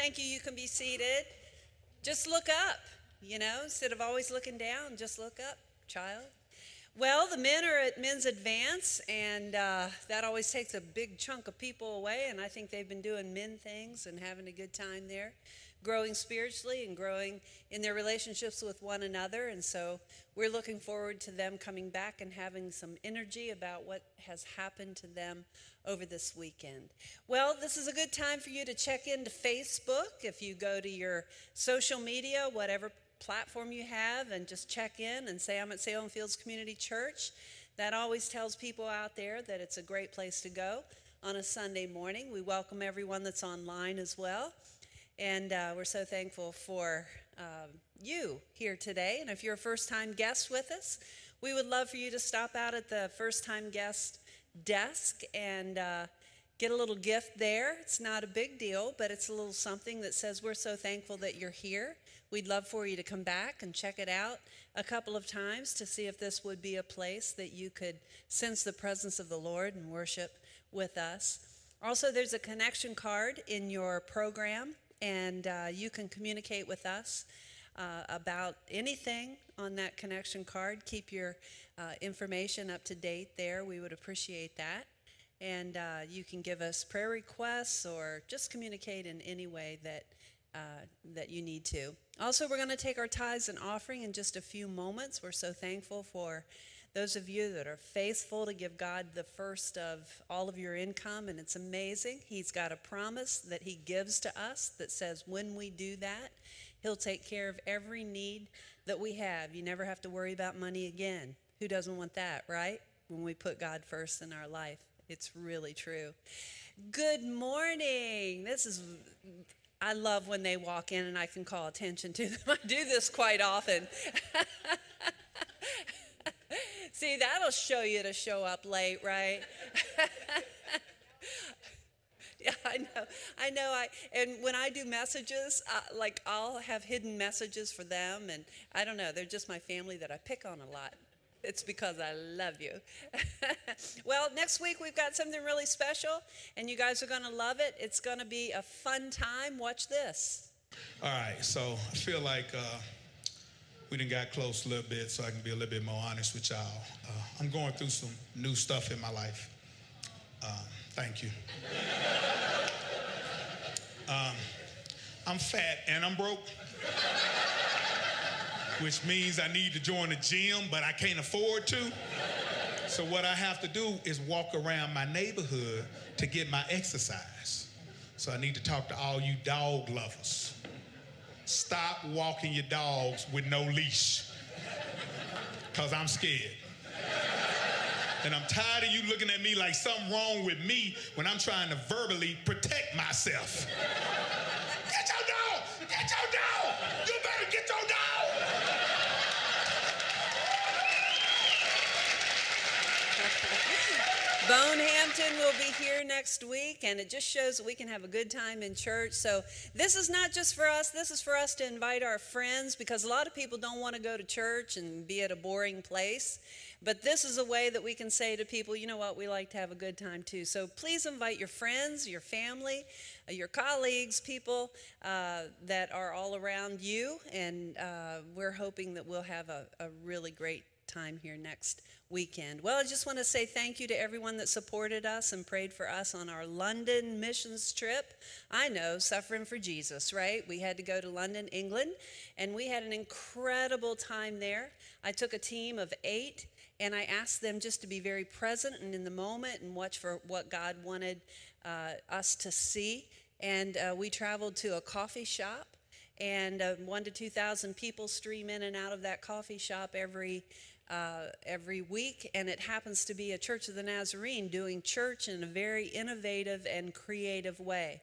Thank you. You can be seated. Just look up, you know, instead of always looking down, just look up, child. Well, the men are at Men's Advance, and uh, that always takes a big chunk of people away. And I think they've been doing men things and having a good time there, growing spiritually and growing in their relationships with one another. And so we're looking forward to them coming back and having some energy about what has happened to them over this weekend. Well, this is a good time for you to check into Facebook. If you go to your social media, whatever platform you have and just check in and say, I'm at Salem Fields Community Church. That always tells people out there that it's a great place to go on a Sunday morning. We welcome everyone that's online as well. And uh, we're so thankful for um, you here today. And if you're a first time guest with us, we would love for you to stop out at the first time guest desk and uh, get a little gift there. It's not a big deal, but it's a little something that says, We're so thankful that you're here. We'd love for you to come back and check it out a couple of times to see if this would be a place that you could sense the presence of the Lord and worship with us. Also, there's a connection card in your program, and uh, you can communicate with us uh, about anything on that connection card. Keep your uh, information up to date there. We would appreciate that. And uh, you can give us prayer requests or just communicate in any way that uh, that you need to. Also, we're going to take our tithes and offering in just a few moments. We're so thankful for those of you that are faithful to give God the first of all of your income, and it's amazing. He's got a promise that He gives to us that says when we do that, He'll take care of every need that we have. You never have to worry about money again. Who doesn't want that, right? When we put God first in our life. It's really true. Good morning. This is I love when they walk in and I can call attention to them. I do this quite often. See, that'll show you to show up late, right? yeah, I know. I know. I and when I do messages, uh, like I'll have hidden messages for them, and I don't know. They're just my family that I pick on a lot. It's because I love you. well, next week we've got something really special, and you guys are going to love it. It's going to be a fun time. Watch this. All right, so I feel like uh, we done got close a little bit, so I can be a little bit more honest with y'all. Uh, I'm going through some new stuff in my life. Um, thank you. Um, I'm fat and I'm broke which means I need to join the gym, but I can't afford to. So what I have to do is walk around my neighborhood to get my exercise. So I need to talk to all you dog lovers. Stop walking your dogs with no leash. Cause I'm scared. And I'm tired of you looking at me like something wrong with me when I'm trying to verbally protect myself. Get your dog! Get your dog! You better get your dog! Bone Hampton will be here next week, and it just shows that we can have a good time in church. So, this is not just for us, this is for us to invite our friends because a lot of people don't want to go to church and be at a boring place. But this is a way that we can say to people, you know what, we like to have a good time too. So, please invite your friends, your family, uh, your colleagues, people uh, that are all around you, and uh, we're hoping that we'll have a, a really great time here next weekend. Well, I just want to say thank you to everyone that supported us and prayed for us on our London missions trip. I know, suffering for Jesus, right? We had to go to London, England, and we had an incredible time there. I took a team of eight and I asked them just to be very present and in the moment and watch for what God wanted uh, us to see. And uh, we traveled to a coffee shop and uh, one to 2,000 people stream in and out of that coffee shop every uh, every week, and it happens to be a Church of the Nazarene doing church in a very innovative and creative way.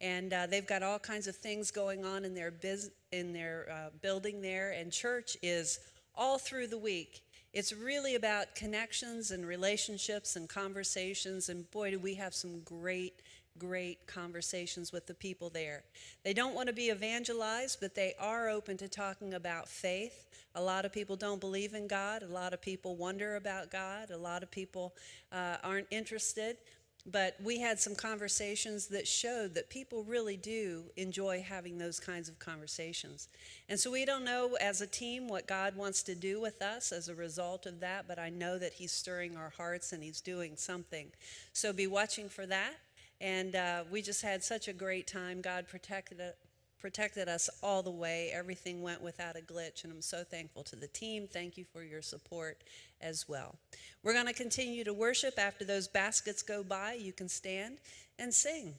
And uh, they've got all kinds of things going on in their biz- in their uh, building there, and church is all through the week. It's really about connections and relationships and conversations, and boy, do we have some great great conversations with the people there. They don't want to be evangelized, but they are open to talking about faith. A lot of people don't believe in God. A lot of people wonder about God. A lot of people uh, aren't interested. But we had some conversations that showed that people really do enjoy having those kinds of conversations. And so we don't know as a team what God wants to do with us as a result of that, but I know that He's stirring our hearts and He's doing something. So be watching for that. And uh, we just had such a great time. God protected it. Protected us all the way. Everything went without a glitch, and I'm so thankful to the team. Thank you for your support as well. We're going to continue to worship after those baskets go by. You can stand and sing.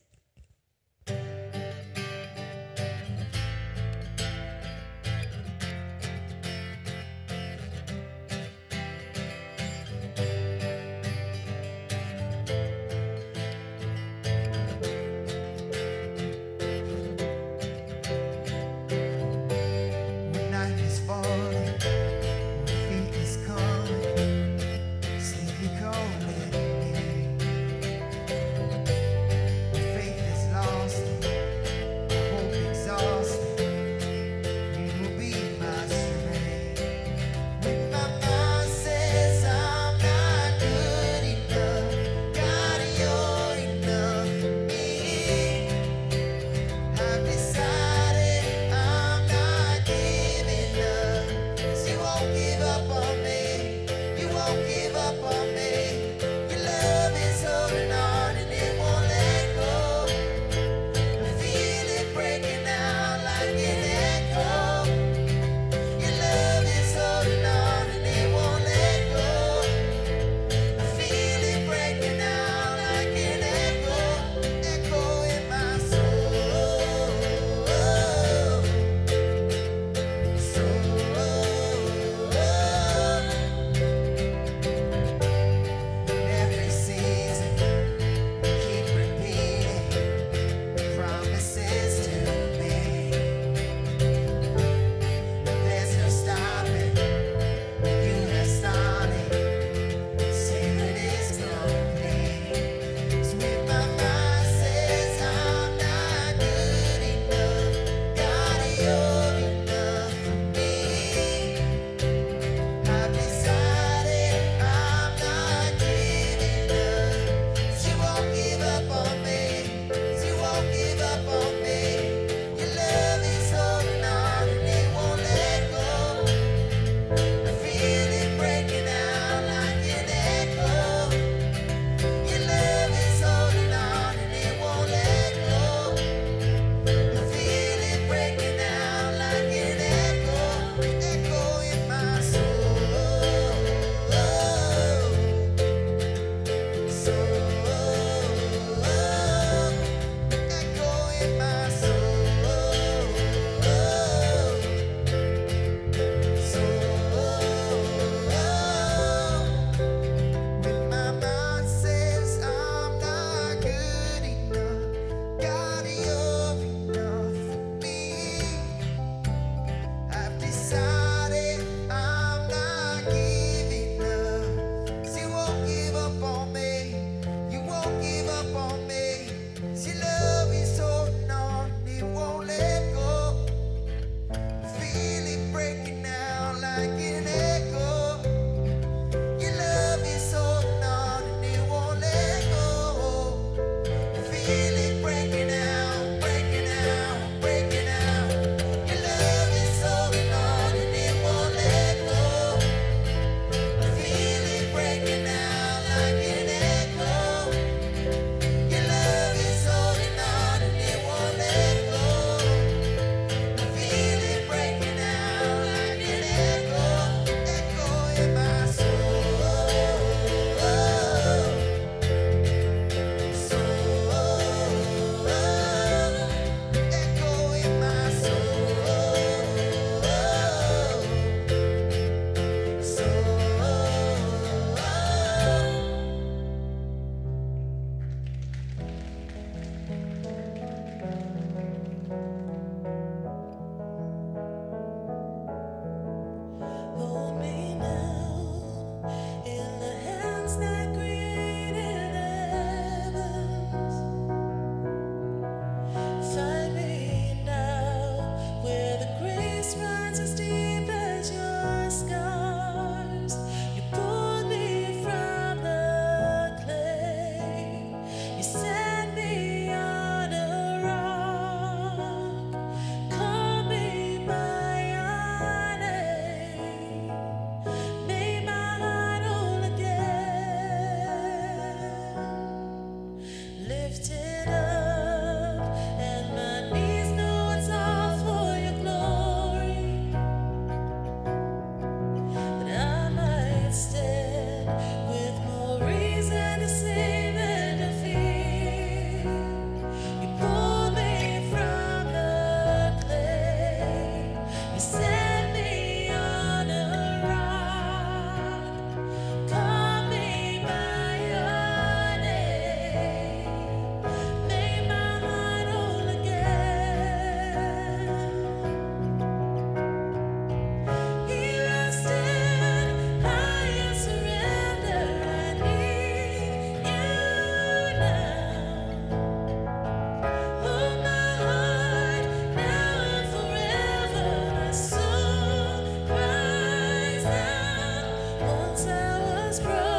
ourselves broken.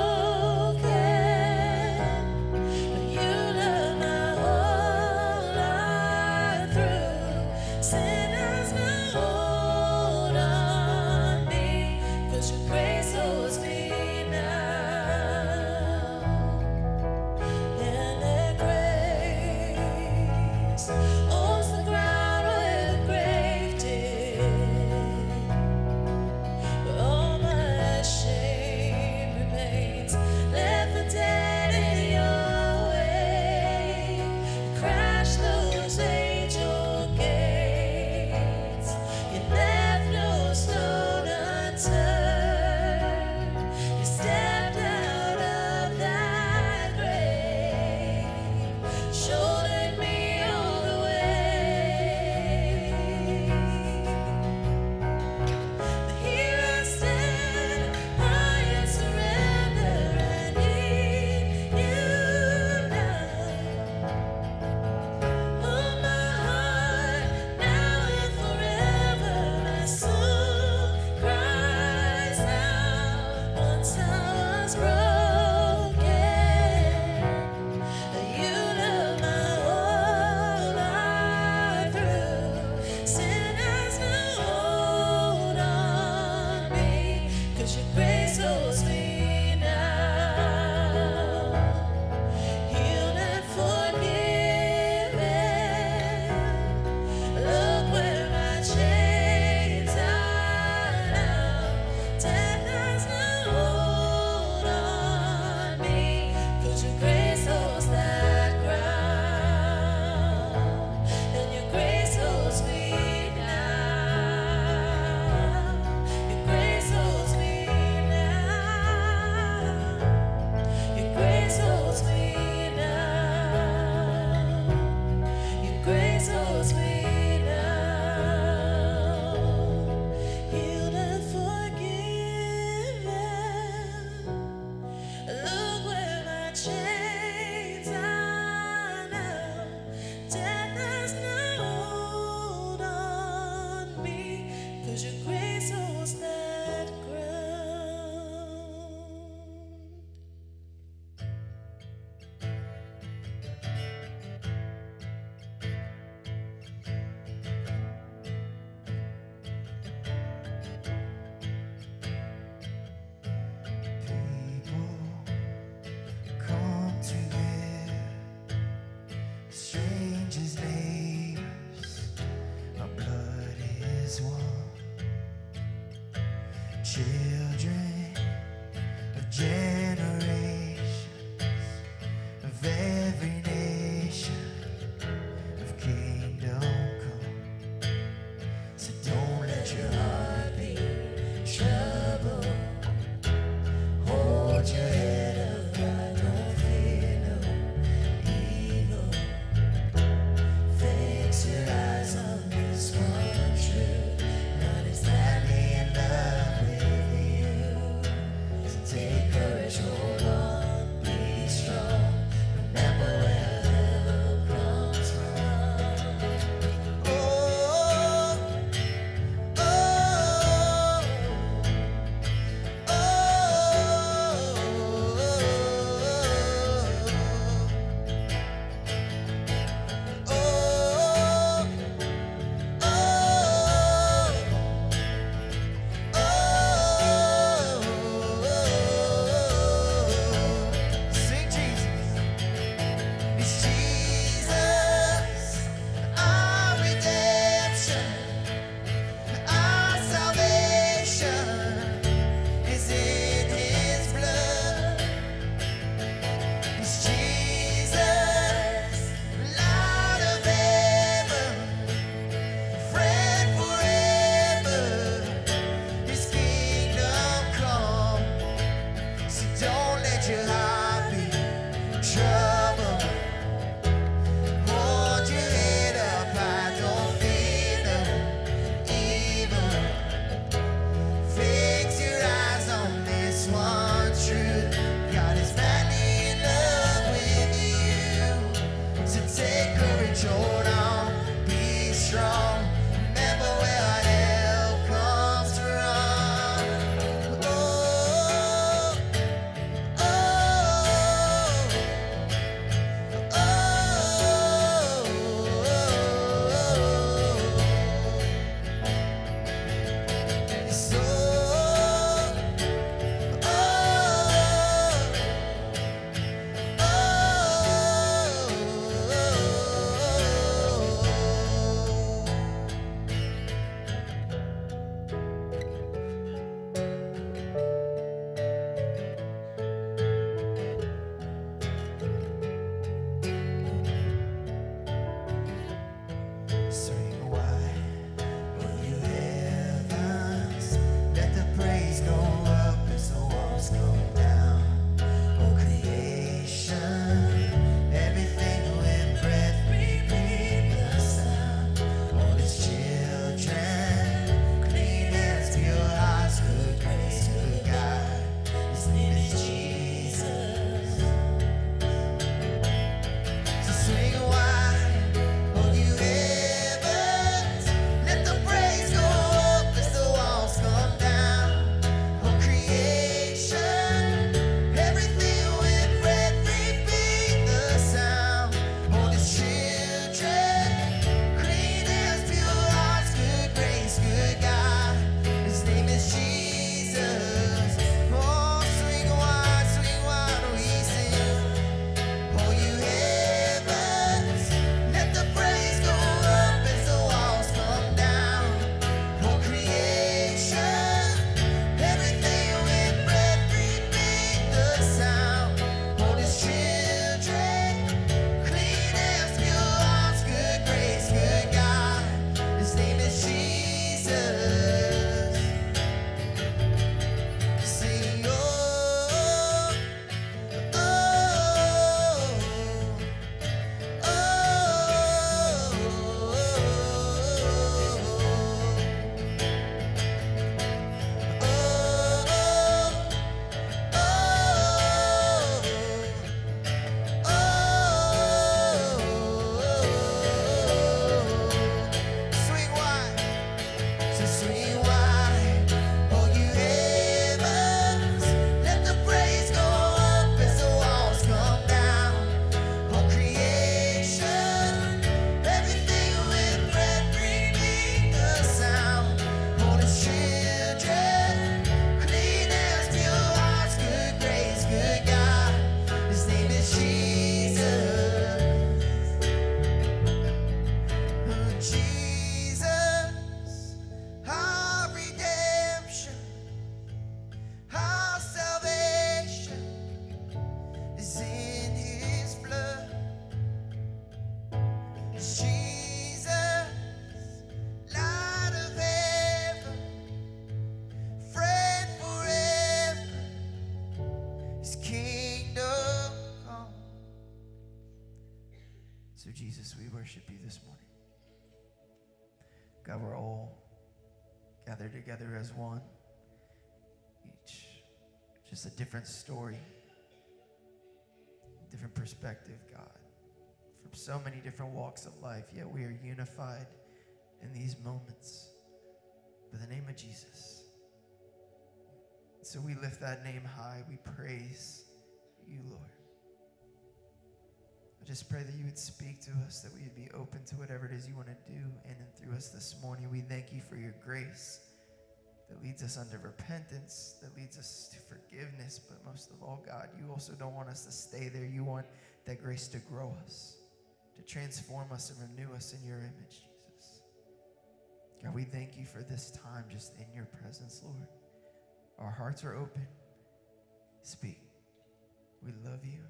truth as one. Each just a different story, different perspective, God, from so many different walks of life, yet we are unified in these moments by the name of Jesus. So we lift that name high. We praise you, Lord. I just pray that you would speak to us, that we would be open to whatever it is you want to do in and through us this morning. We thank you for your grace that leads us unto repentance, that leads us to forgiveness. But most of all, God, you also don't want us to stay there. You want that grace to grow us, to transform us and renew us in your image, Jesus. God, we thank you for this time just in your presence, Lord. Our hearts are open. Speak. We love you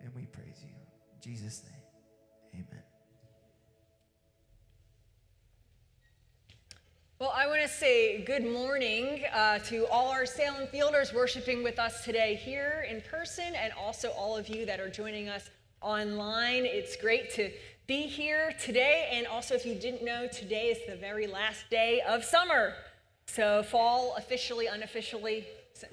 and we praise you. In Jesus' name, amen. Well, I want to say good morning uh, to all our Salem Fielders worshiping with us today here in person, and also all of you that are joining us online. It's great to be here today, and also if you didn't know, today is the very last day of summer. So, fall officially, unofficially,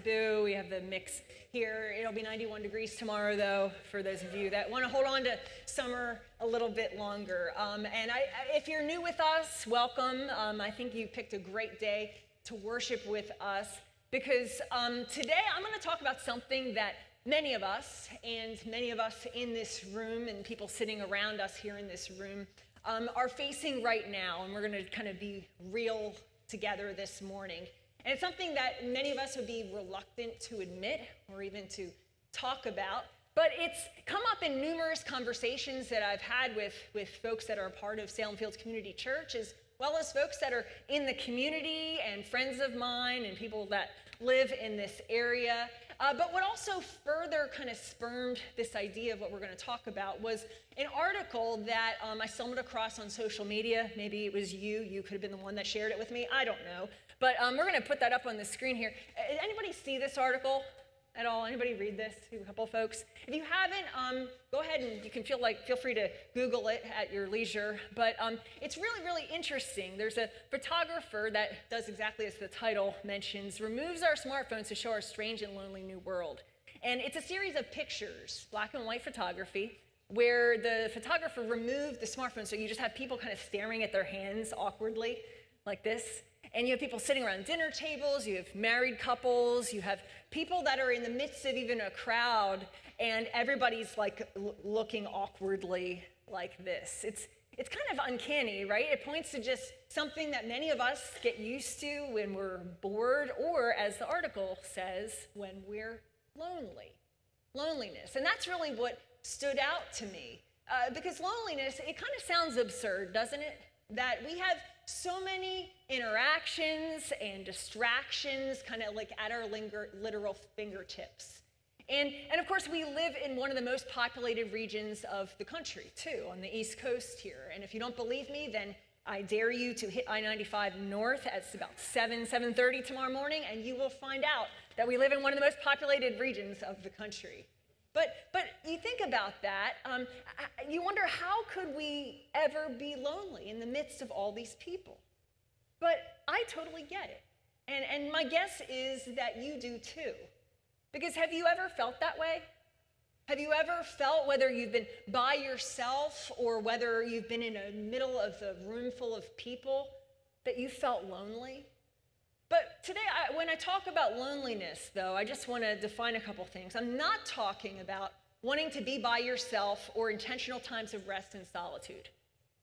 boo, we have the mix here. It'll be 91 degrees tomorrow, though, for those of you that want to hold on to summer a little bit longer. Um, and I, if you're new with us, welcome. Um, I think you picked a great day to worship with us because um, today I'm going to talk about something that many of us, and many of us in this room, and people sitting around us here in this room, um, are facing right now. And we're going to kind of be real together this morning. And it's something that many of us would be reluctant to admit or even to talk about. But it's come up in numerous conversations that I've had with, with folks that are a part of Salem Fields Community Church, as well as folks that are in the community and friends of mine and people that live in this area. Uh, but what also further kind of spurred this idea of what we're going to talk about was an article that um, I stumbled across on social media. Maybe it was you. You could have been the one that shared it with me. I don't know. But um, we're going to put that up on the screen here. Anybody see this article at all? Anybody read this? A couple folks. If you haven't, um, go ahead and you can feel like feel free to Google it at your leisure. But um, it's really really interesting. There's a photographer that does exactly as the title mentions, removes our smartphones to show our strange and lonely new world. And it's a series of pictures, black and white photography, where the photographer removed the smartphone, so you just have people kind of staring at their hands awkwardly, like this. And you have people sitting around dinner tables, you have married couples, you have people that are in the midst of even a crowd, and everybody's like looking awkwardly like this. It's, it's kind of uncanny, right? It points to just something that many of us get used to when we're bored, or as the article says, when we're lonely. Loneliness. And that's really what stood out to me. Uh, because loneliness, it kind of sounds absurd, doesn't it? That we have so many interactions and distractions kind of like at our linger, literal fingertips. And, and of course, we live in one of the most populated regions of the country, too, on the East Coast here. And if you don't believe me, then I dare you to hit I-95 north at about 7, 7.30 tomorrow morning, and you will find out that we live in one of the most populated regions of the country. But, but you think about that, um, you wonder how could we ever be lonely in the midst of all these people? But I totally get it. And, and my guess is that you do too. Because have you ever felt that way? Have you ever felt whether you've been by yourself or whether you've been in the middle of a room full of people that you felt lonely? But today, I, when I talk about loneliness, though, I just want to define a couple things. I'm not talking about wanting to be by yourself or intentional times of rest and solitude.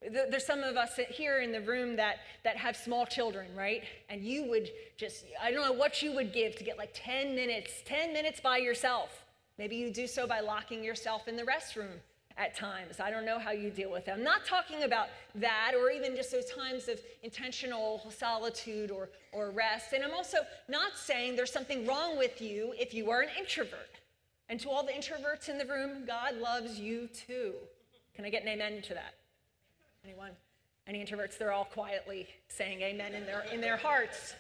There's some of us here in the room that, that have small children, right? And you would just, I don't know what you would give to get like 10 minutes, 10 minutes by yourself. Maybe you do so by locking yourself in the restroom at times. I don't know how you deal with them. I'm not talking about that or even just those times of intentional solitude or, or rest. And I'm also not saying there's something wrong with you if you are an introvert. And to all the introverts in the room, God loves you too. Can I get an amen to that? Anyone? Any introverts? They're all quietly saying amen in their, in their hearts.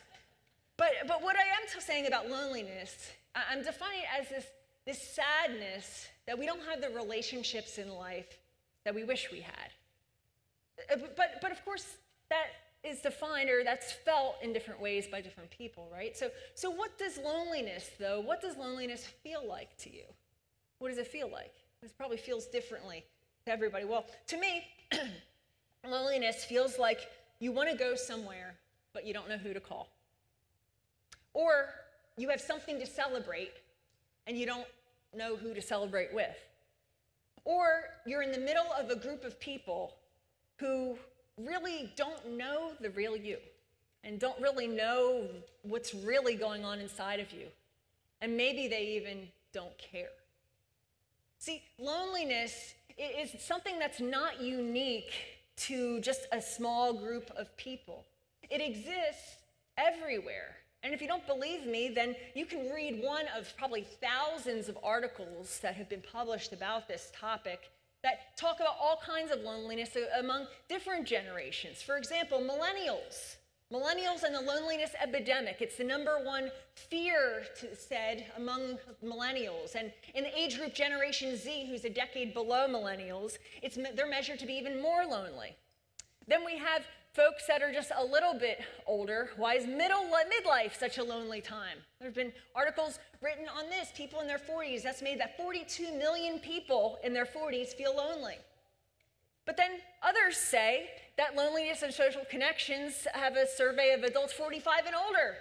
But, but what I am saying about loneliness, I'm defining it as this, this sadness that we don't have the relationships in life that we wish we had. Uh, But, but, of course, that is defined or that's felt in different ways by different people, right? So, so what does loneliness, though, what does loneliness feel like to you? What does it feel like? This probably feels differently to everybody. Well, to me, loneliness feels like you want to go somewhere, but you don't know who to call. Or you have something to celebrate and you don't know who to celebrate with. Or you're in the middle of a group of people who really don't know the real you and don't really know what's really going on inside of you. And maybe they even don't care. See, loneliness is something that's not unique to just a small group of people. It exists everywhere. And if you don't believe me, then you can read one of probably thousands of articles that have been published about this topic that talk about all kinds of loneliness among different generations. For example, millennials. Millennials and the loneliness epidemic. It's the number one fear to, said among millennials. And in the age group Generation Z, who's a decade below millennials, it's, they're measured to be even more lonely. Then we have folks that are just a little bit older. Why is middle midlife such a lonely time? There have been articles written on this. People in their 40s that's made that 42 million people in their 40s feel lonely. But then others say that loneliness and social connections have a survey of adults 45 and older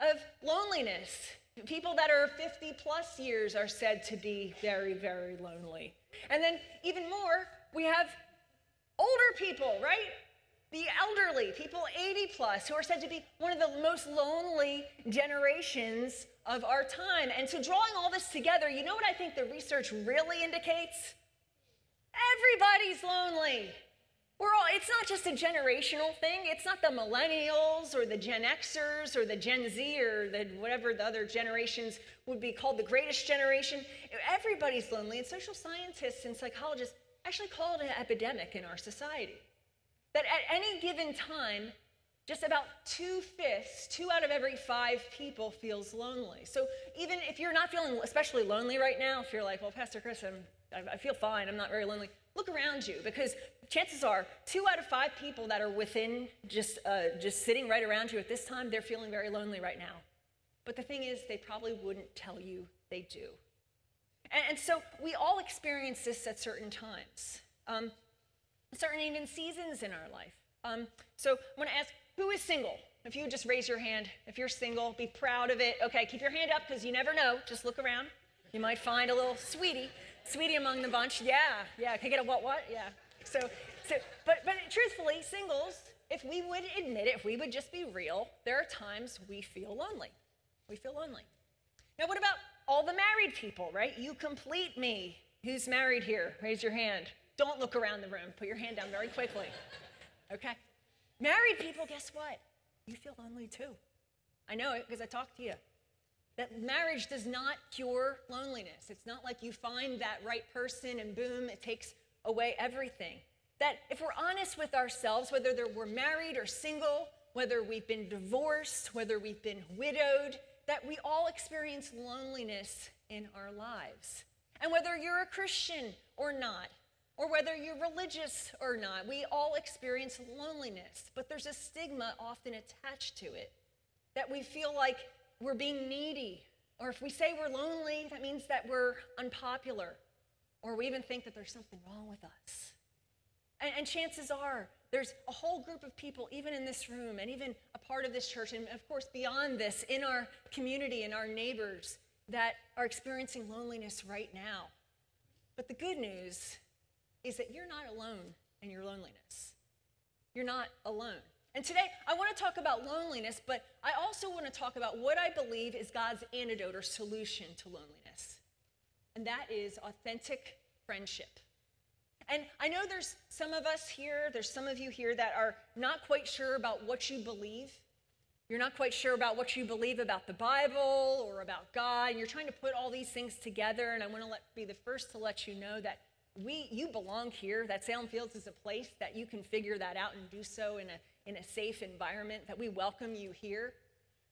of loneliness. People that are 50 plus years are said to be very, very lonely. And then even more, we have older people, right? The elderly, people 80 plus, who are said to be one of the most lonely generations of our time. And so, drawing all this together, you know what I think the research really indicates? Everybody's lonely. We're all, it's not just a generational thing. It's not the millennials or the Gen Xers or the Gen Z or the whatever the other generations would be called the greatest generation. Everybody's lonely. And social scientists and psychologists actually call it an epidemic in our society. That at any given time, just about two fifths, two out of every five people feels lonely. So even if you're not feeling especially lonely right now, if you're like, well, Pastor Chris, I'm, I feel fine, I'm not very lonely, look around you because chances are two out of five people that are within just, uh, just sitting right around you at this time, they're feeling very lonely right now. But the thing is, they probably wouldn't tell you they do. And, and so we all experience this at certain times, um, certain even seasons in our life. Um, so I'm going to ask, who is single? If you just raise your hand, if you're single, be proud of it. Okay, keep your hand up because you never know. Just look around. You might find a little sweetie, sweetie among the bunch. Yeah, yeah. Can I get a what? What? Yeah. So, so, but, but truthfully, singles, if we would admit it, if we would just be real, there are times we feel lonely. We feel lonely. Now, what about all the married people, right? You complete me. Who's married here? Raise your hand. Don't look around the room. Put your hand down very quickly. Okay? Married people, guess what? You feel lonely too. I know it because I talked to you. That marriage does not cure loneliness. It's not like you find that right person and boom, it takes away everything. That if we're honest with ourselves, whether we're married or single, whether we've been divorced, whether we've been widowed, that we all experience loneliness in our lives. And whether you're a Christian or not, or whether you're religious or not, we all experience loneliness. But there's a stigma often attached to it that we feel like we're being needy. Or if we say we're lonely, that means that we're unpopular. Or we even think that there's something wrong with us. And, and, chances are, there's a whole group of people, even in this room, and even a part of this church, and of course, beyond this, in our community and our neighbors, that are experiencing loneliness right now. But the good news is that you're not alone in your loneliness. You're not alone. And today, I want to talk about loneliness, but I also want to talk about what I believe is God's antidote or solution to loneliness. And that is authentic friendship. And I know there's some of us here, there's some of you here that are not quite sure about what you believe. You're not quite sure about what you believe about the Bible or about God, and you're trying to put all these things together. And I want to let, be the first to let you know that we, you belong here. That Salem Fields is a place that you can figure that out and do so in a, in a safe environment, that we welcome you here.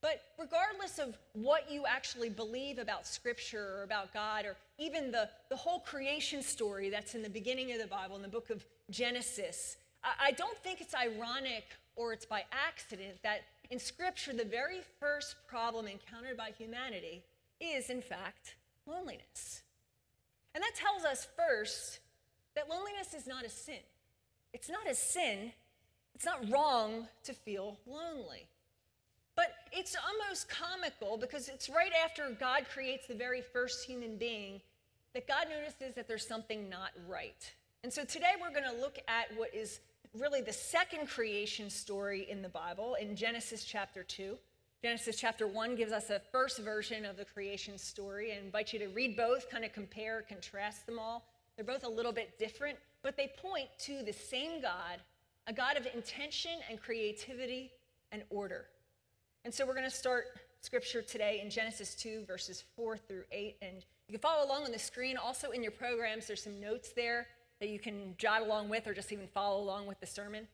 But regardless of what you actually believe about Scripture or about God, or even the, the whole creation story that's in the beginning of the Bible, in the book of Genesis, I, I don't think it's ironic or it's by accident that in Scripture, the very first problem encountered by humanity is, in fact, loneliness. And that tells us first that loneliness is not a sin. It's not a sin, it's not wrong to feel lonely. But it's almost comical because it's right after God creates the very first human being that God notices that there's something not right. And so today we're going to look at what is really the second creation story in the Bible in Genesis chapter 2. Genesis chapter 1 gives us a first version of the creation story. I invite you to read both, kind of compare, contrast them all. They're both a little bit different, but they point to the same God, a God of intention and creativity and order. And so we're going to start scripture today in Genesis 2, verses 4 through 8. And you can follow along on the screen. Also in your programs, there's some notes there that you can jot along with or just even follow along with the sermon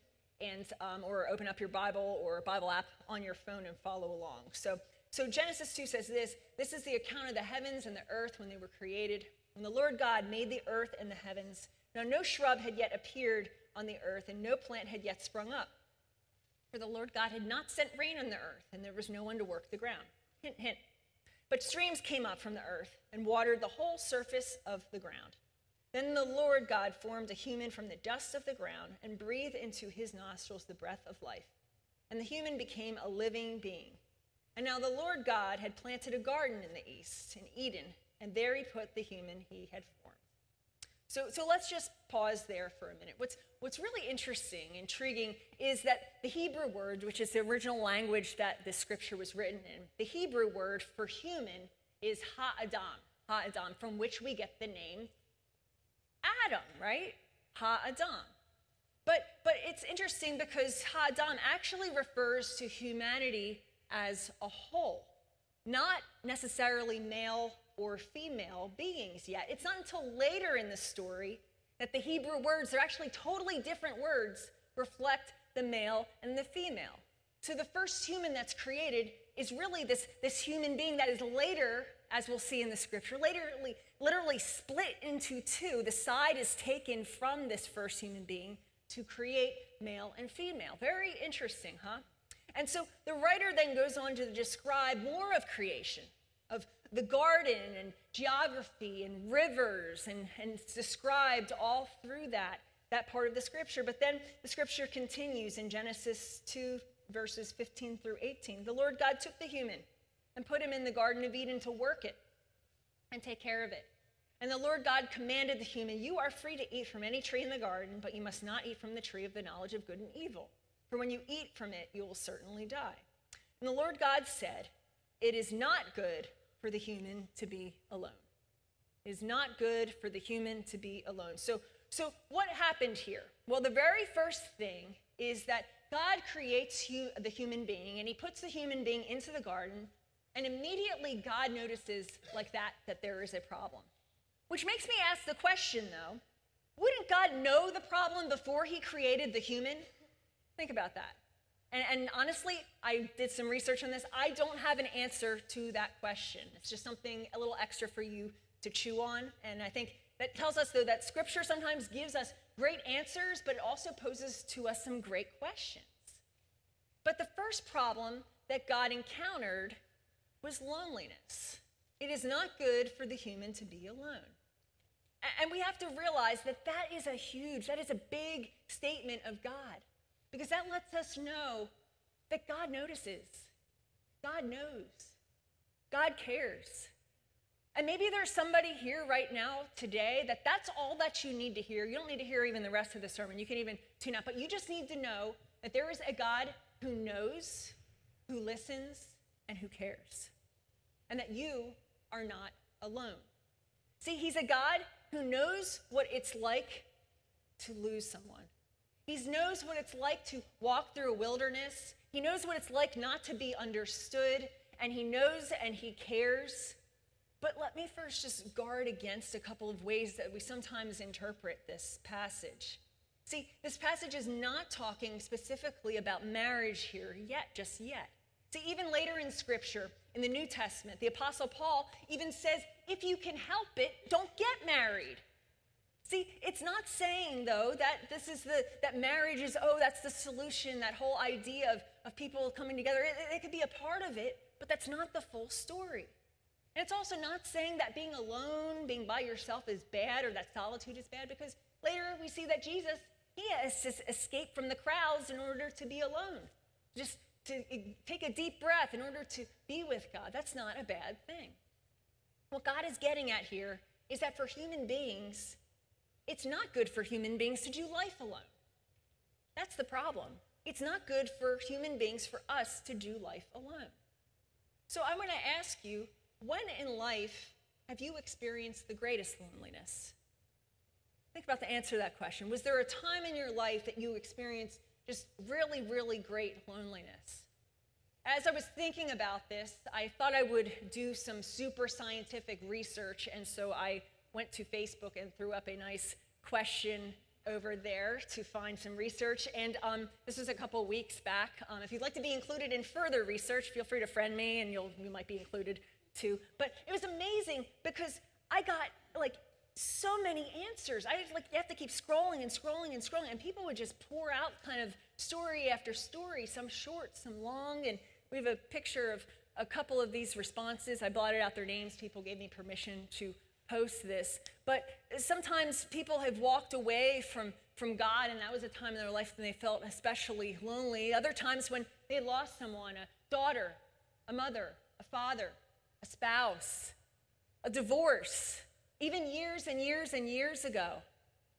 and um, or open up your bible or bible app on your phone and follow along. So so genesis 2 says this this is the account of the heavens and the earth when they were created when the lord god made the earth and the heavens. Now no shrub had yet appeared on the earth and no plant had yet sprung up. For the lord god had not sent rain on the earth and there was no one to work the ground. Hint hint. But streams came up from the earth and watered the whole surface of the ground then the Lord God formed a human from the dust of the ground and breathed into his nostrils the breath of life. And the human became a living being. And now the Lord God had planted a garden in the east, in Eden, and there he put the human he had formed. So, so let's just pause there for a minute. What's, what's really interesting, intriguing, is that the Hebrew word, which is the original language that the scripture was written in, the Hebrew word for human is ha'adam, ha'adam, from which we get the name Adam, right? Ha-Adam. But, but it's interesting because Ha-Adam actually refers to humanity as a whole, not necessarily male or female beings yet. It's not until later in the story that the Hebrew words, they're actually totally different words, reflect the male and the female. So the first human that's created is really this, this human being that is later, as we'll see in the scripture, literally, literally split into two. The side is taken from this first human being to create male and female. Very interesting, huh? And so the writer then goes on to describe more of creation, of the garden and geography and rivers, and, and described all through that, that part of the scripture. But then the scripture continues in Genesis 2 verses 15 through 18. The Lord God took the human and put him in the Garden of Eden to work it and take care of it. And the Lord God commanded the human, You are free to eat from any tree in the garden, but you must not eat from the tree of the knowledge of good and evil. For when you eat from it, you will certainly die. And the Lord God said, It is not good for the human to be alone. It is not good for the human to be alone. So, so what happened here? Well, the very first thing is that God creates you, the human being and he puts the human being into the garden, and immediately God notices, like that, that there is a problem. Which makes me ask the question though wouldn't God know the problem before he created the human? Think about that. And, and, honestly, I did some research on this. I don't have an answer to that question. It's just something a little extra for you to chew on. And I think that tells us, though, that scripture sometimes gives us great answers, but it also poses to us some great questions. But the first problem that God encountered was loneliness. It is not good for the human to be alone. And we have to realize that that is a huge, that is a big statement of God, because that lets us know that God notices, God knows, God cares. And maybe there's somebody here right now today that that's all that you need to hear. You don't need to hear even the rest of the sermon. You can even tune out, but you just need to know that there is a God who knows, who listens, and who cares. And that you are not alone. See, He's a God who knows what it's like to lose someone. He knows what it's like to walk through a wilderness. He knows what it's like not to be understood. And He knows and He cares but let me first just guard against a couple of ways that we sometimes interpret this passage. See, this passage is not talking specifically about marriage here yet, just yet. See, even later in Scripture, in the New Testament, the Apostle Paul even says, if you can help it, don't get married. See, it's not saying though that this is the that marriage is oh that's the solution. That whole idea of of people coming together, it, it could be a part of it, but that's not the full story. And it's also not saying that being alone, being by yourself is bad or that solitude is bad, because later we see that Jesus, he has to escape from the crowds in order to be alone. Just to take a deep breath in order to be with God. That's not a bad thing. What God is getting at here is that for human beings, it's not good for human beings to do life alone. That's the problem. It's not good for human beings for us to do life alone. So I want to ask you when in life have you experienced the greatest loneliness? Think about the answer to that question. Was there a time in your life that you experienced just really, really great loneliness? As I was thinking about this, I thought I would do some super scientific research, and so I went to Facebook and threw up a nice question over there to find some research. And um, this was a couple weeks back. Um, if you'd like to be included in further research, feel free to friend me, and you might be included too. But it was amazing because I got like so many answers. I like you have to keep scrolling and scrolling and scrolling, and people would just pour out kind of story after story, some short, some long, and we have a picture of a couple of these responses. I blotted out their names. People gave me permission to post this. But sometimes people have walked away from, from God, and that was a time in their life when they felt especially lonely. Other times when they lost someone a daughter, a mother, a father, a spouse, a divorce, even years and years and years ago.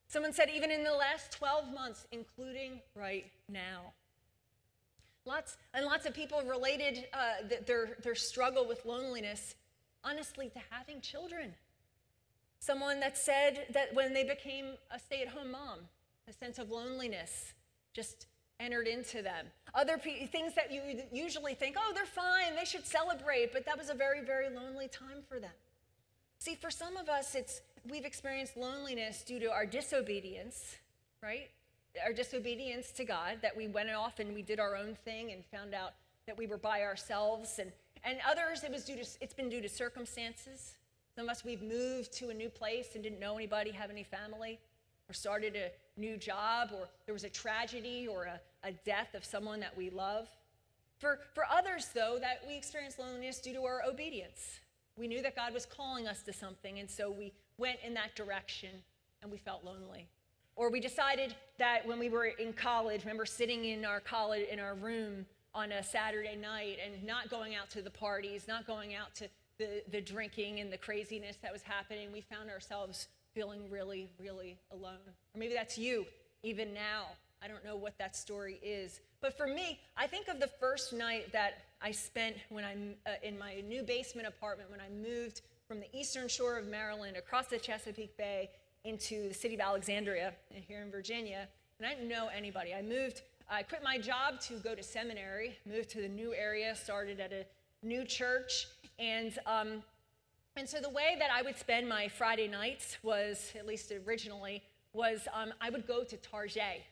Someone said, even in the last 12 months, including right now. Lots and lots of people related uh, their, their struggle with loneliness, honestly, to having children. Someone that said that when they became a stay at home mom, a sense of loneliness just entered into them. Other pe- things that you usually think, oh, they're fine, they should celebrate, but that was a very, very lonely time for them. See, for some of us, it's we've experienced loneliness due to our disobedience, right? Our disobedience to God, that we went off and we did our own thing and found out that we were by ourselves. And, and others, it was due to, it's been due to circumstances. Some of us, we've moved to a new place and didn't know anybody, have any family, or started a new job, or there was a tragedy or a, a death of someone that we love. For, for others, though, that we experienced loneliness due to our obedience. We knew that God was calling us to something, and so we went in that direction and we felt lonely. Or we decided that when we were in college, remember sitting in our college in our room on a Saturday night and not going out to the parties, not going out to the, the drinking and the craziness that was happening, we found ourselves feeling really, really alone. Or maybe that's you, even now. I don't know what that story is. But for me, I think of the first night that I spent when I'm uh, in my new basement apartment when I moved from the eastern shore of Maryland across the Chesapeake Bay into the city of Alexandria here in Virginia. And I didn't know anybody. I moved, I quit my job to go to seminary, moved to the new area, started at a new church, and, um, and so the way that I would spend my Friday nights was, at least originally, was um, I would go to Target.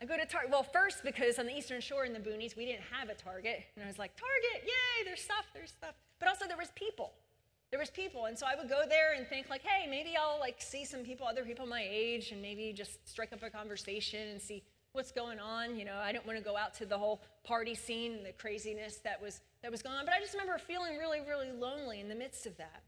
I go to Target. Well, first because on the Eastern Shore in the boonies, we didn't have a Target, and I was like, Target, yay! There's stuff, there's stuff. But also there was people. There was people, and so I would go there and think like, hey, maybe I'll like see some people, other people my age, and maybe just strike up a conversation and see what's going on. You know, I didn't want to go out to the whole party scene and the craziness that was that was going on. But I just remember feeling really, really lonely in the midst of that.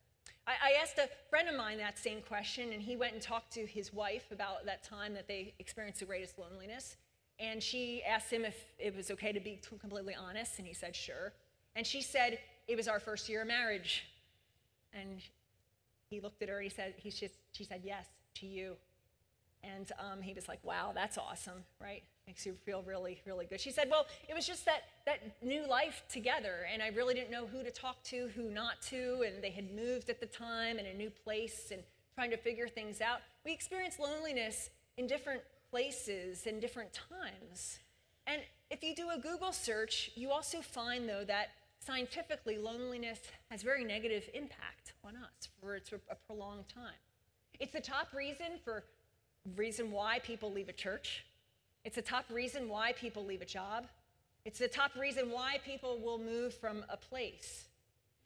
I, I asked a friend of mine that same question, and he went and talked to his wife about that time that they experienced the greatest loneliness. And she asked him if it was okay to be completely honest, and he said, sure. And she said, it was our first year of marriage. And he looked at her and he said, he just, she said, yes, to you. And um, he was like, wow, that's awesome, right? Makes you feel really, really good. She said, well, it was just that, that new life together, and I really didn't know who to talk to, who not to, and they had moved at the time in a new place and trying to figure things out. We experience loneliness in different places and different times. And if you do a Google search, you also find, though, that scientifically, loneliness has very negative impact on us for a prolonged time. It's the top reason for reason why people leave a church. It's the top reason why people leave a job. It's the top reason why people will move from a place.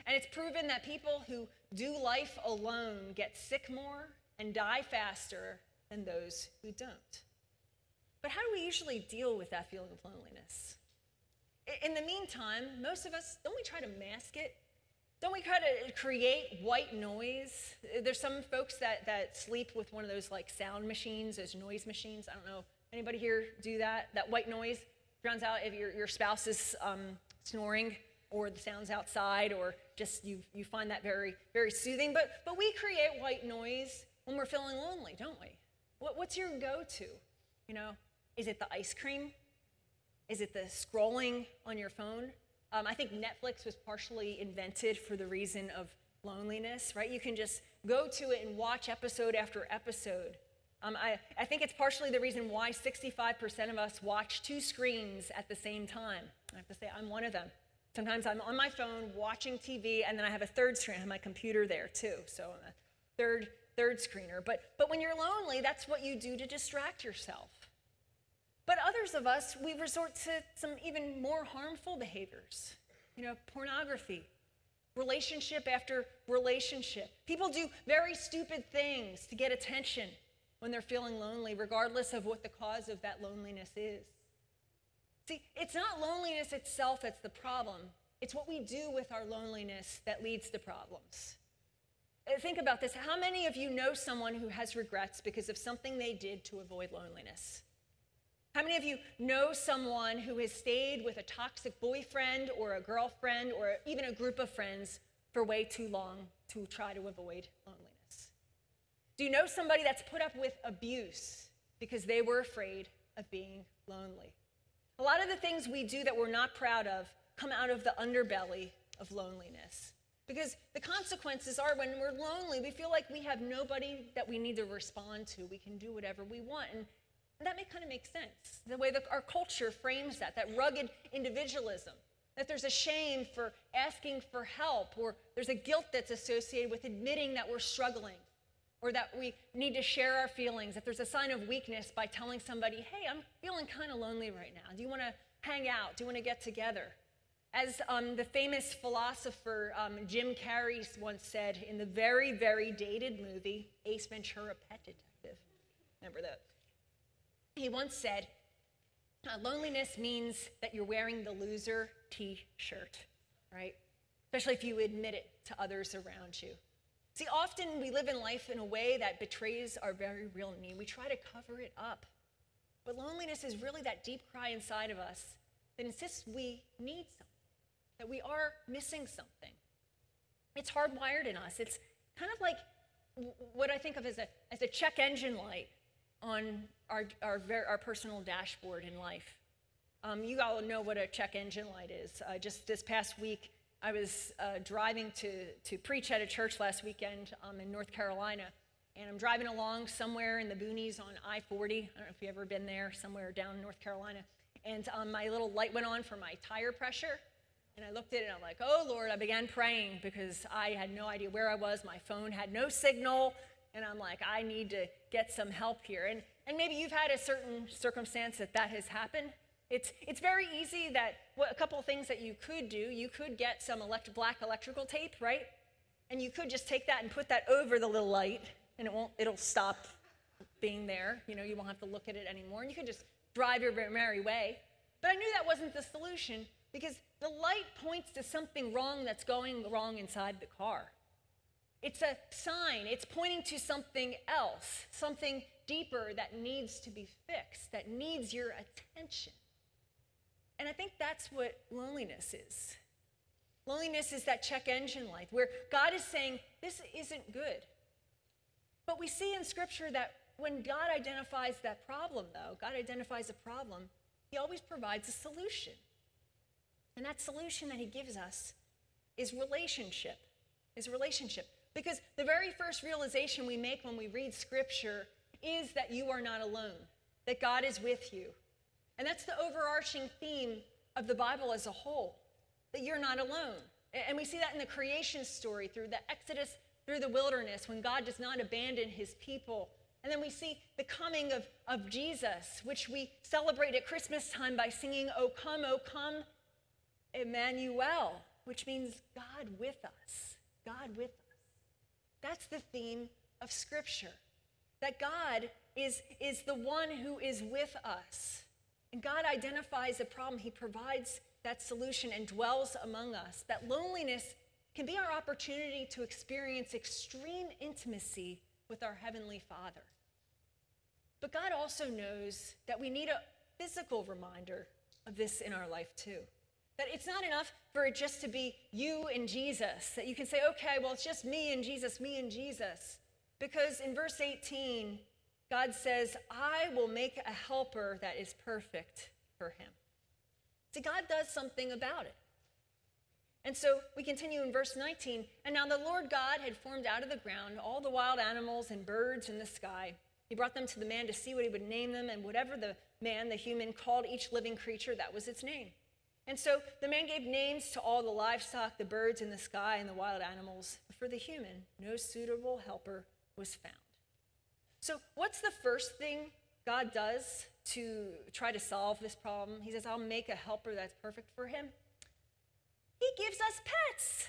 And it's proven that people who do life alone get sick more and die faster than those who don't. But how do we usually deal with that feeling of loneliness? In the meantime, most of us, don't we try to mask it? Don't we kind of create white noise? There's some folks that, that sleep with one of those like sound machines, those noise machines. I don't know. Anybody here do that? That white noise drowns out if your, your spouse is um, snoring or the sounds outside or just you, you find that very, very soothing. But, but we create white noise when we're feeling lonely, don't we? What, what's your go-to? You know, is it the ice cream? Is it the scrolling on your phone? Um, I think Netflix was partially invented for the reason of loneliness, right? You can just go to it and watch episode after episode. Um, I, I think it's partially the reason why 65% of us watch two screens at the same time. I have to say, I'm one of them. Sometimes I'm on my phone watching TV, and then I have a third screen. I have my computer there too, so I'm a third third screener. But but when you're lonely, that's what you do to distract yourself. But others of us, we resort to some even more harmful behaviors. You know, pornography, relationship after relationship. People do very stupid things to get attention when they're feeling lonely, regardless of what the cause of that loneliness is. See, it's not loneliness itself that's the problem, it's what we do with our loneliness that leads to problems. Uh, Think about this. How many of you know someone who has regrets because of something they did to avoid loneliness? How many of you know someone who has stayed with a toxic boyfriend or a girlfriend or even a group of friends for way too long to try to avoid loneliness? Do you know somebody that's put up with abuse because they were afraid of being lonely? A lot of the things we do that we're not proud of come out of the underbelly of loneliness. Because the consequences are when we're lonely, we feel like we have nobody that we need to respond to. We can do whatever we want. And that may kind of make sense. The way that our culture frames that, that rugged individualism, that there's a shame for asking for help, or there's a guilt that's associated with admitting that we're struggling, or that we need to share our feelings, that there's a sign of weakness by telling somebody, hey, I'm feeling kind of lonely right now. Do you want to hang out? Do you want to get together? As um, the famous philosopher um, Jim Carrey once said in the very, very dated movie, Ace Ventura Pet Detective. Remember that? He once said, uh, loneliness means that you're wearing the loser t shirt, right? Especially if you admit it to others around you. See, often we live in life in a way that betrays our very real need. We try to cover it up. But loneliness is really that deep cry inside of us that insists we need something, that we are missing something. It's hardwired in us. It's kind of like what I think of as a, as a check engine light on our, our, our personal dashboard in life. Um, you all know what a check engine light is. Uh, just this past week, I was uh, driving to, to preach at a church last weekend um, in North Carolina, and I'm driving along somewhere in the boonies on I 40. I don't know if you've ever been there, somewhere down in North Carolina. And um, my little light went on for my tire pressure. And I looked at it and I'm like, oh Lord, I began praying because I had no idea where I was. My phone had no signal. And I'm like, I need to get some help here. And, and maybe you've had a certain circumstance that that has happened. It's, it's very easy that what, a couple of things that you could do, you could get some elect, black electrical tape, right? And you could just take that and put that over the little light and it won't, it'll stop being there. You know, you won't have to look at it anymore. And you could just drive your merry way. But I knew that wasn't the solution because the light points to something wrong that's going wrong inside the car. It's a sign, it's pointing to something else, something deeper that needs to be fixed, that needs your attention. And I think that's what loneliness is. Loneliness is that check engine light where God is saying, This isn't good. But we see in Scripture that when God identifies that problem, though, God identifies a problem, He always provides a solution. And that solution that He gives us is relationship. Is relationship. Because the very first realization we make when we read Scripture is that you are not alone, that God is with you. And that's the overarching theme of the Bible as a whole, that you're not alone. And we see that in the creation story through the Exodus through the wilderness when God does not abandon his people. And then we see the coming of, of Jesus, which we celebrate at Christmas time by singing, O come, O come, Emmanuel, which means God with us. God with us. That's the theme of Scripture that God is, is the one who is with us. And God identifies the problem, He provides that solution and dwells among us. That loneliness can be our opportunity to experience extreme intimacy with our Heavenly Father. But God also knows that we need a physical reminder of this in our life too. That it's not enough for it just to be you and Jesus, that you can say, okay, well, it's just me and Jesus, me and Jesus. Because in verse 18, God says, I will make a helper that is perfect for him. See, God does something about it. And so we continue in verse 19. And now the Lord God had formed out of the ground all the wild animals and birds in the sky. He brought them to the man to see what he would name them, and whatever the man, the human, called each living creature, that was its name. And so the man gave names to all the livestock, the birds in the sky, and the wild animals. But for the human, no suitable helper was found. So, what's the first thing God does to try to solve this problem? He says, I'll make a helper that's perfect for him. He gives us pets.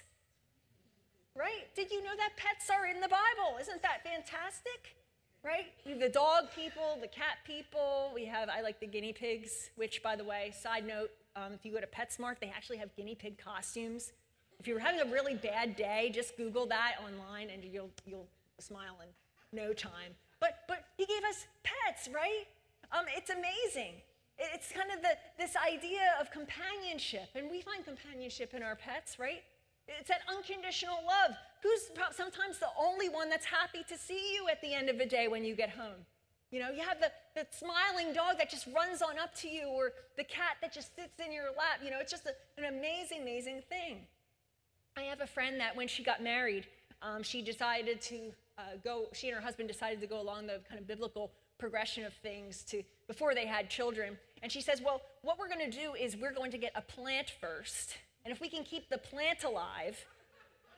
Right? Did you know that pets are in the Bible? Isn't that fantastic? Right? We have the dog people, the cat people. We have, I like the guinea pigs, which, by the way, side note, um, if you go to PetSmart, they actually have guinea pig costumes. If you're having a really bad day, just Google that online and you'll, you'll smile in no time. But, but he gave us pets, right? Um, it's amazing. It's kind of the, this idea of companionship, and we find companionship in our pets, right? It's that unconditional love. Who's sometimes the only one that's happy to see you at the end of the day when you get home? You know, you have the, the smiling dog that just runs on up to you, or the cat that just sits in your lap. You know, it's just a, an amazing, amazing thing. I have a friend that when she got married, um, she decided to uh, go, she and her husband decided to go along the kind of biblical progression of things to before they had children. And she says, Well, what we're going to do is we're going to get a plant first. And if we can keep the plant alive,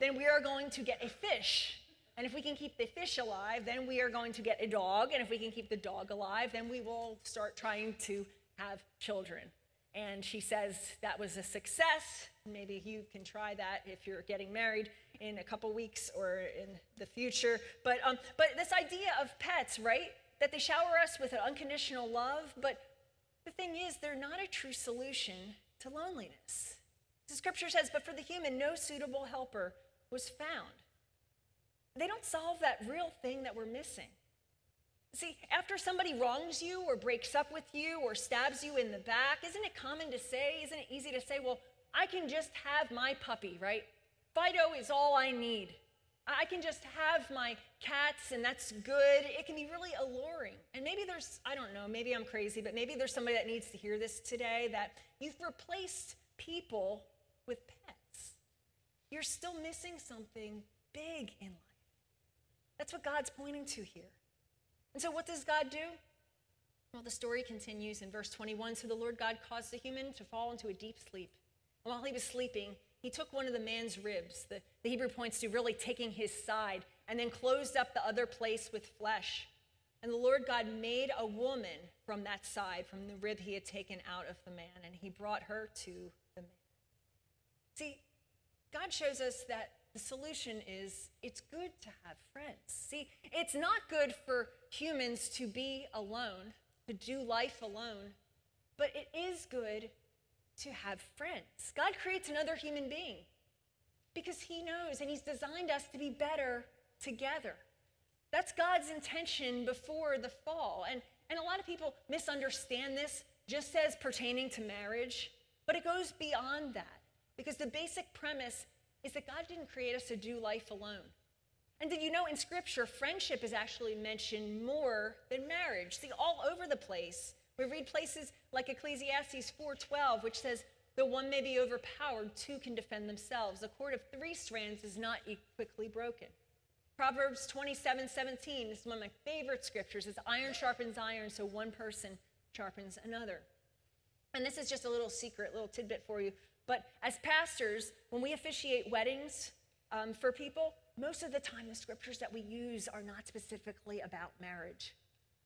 then we are going to get a fish. And if we can keep the fish alive, then we are going to get a dog. And if we can keep the dog alive, then we will start trying to have children. And she says that was a success. Maybe you can try that if you're getting married in a couple weeks or in the future. But, um, but this idea of pets, right? That they shower us with an unconditional love, but the thing is, they're not a true solution to loneliness. The scripture says, but for the human, no suitable helper was found. They don't solve that real thing that we're missing. See, after somebody wrongs you or breaks up with you or stabs you in the back, isn't it common to say, isn't it easy to say, well, I can just have my puppy, right? Fido is all I need. I can just have my cats and that's good. It can be really alluring. And maybe there's, I don't know, maybe I'm crazy, but maybe there's somebody that needs to hear this today that you've replaced people with pets. You're still missing something big in life. That's what God's pointing to here. And so, what does God do? Well, the story continues in verse 21. So the Lord God caused the human to fall into a deep sleep. And while he was sleeping, he took one of the man's ribs, the, the Hebrew points to really taking his side, and then closed up the other place with flesh. And the Lord God made a woman from that side, from the rib he had taken out of the man, and he brought her to the man. See, God shows us that the solution is it's good to have friends. See, it's not good for humans to be alone, to do life alone, but it is good to have friends. God creates another human being because He knows and He's designed us to be better together. That's God's intention before the fall. And, and a lot of people misunderstand this just as pertaining to marriage, but it goes beyond that because the basic premise is that God didn't create us to do life alone. And did you know in Scripture, friendship is actually mentioned more than marriage? See, all over the place. We read places like Ecclesiastes 4:12, which says, "Though one may be overpowered, two can defend themselves. A cord of three strands is not quickly broken." Proverbs 27, 17 this is one of my favorite scriptures. It's iron sharpens iron, so one person sharpens another. And this is just a little secret, little tidbit for you. But as pastors, when we officiate weddings um, for people, most of the time the scriptures that we use are not specifically about marriage.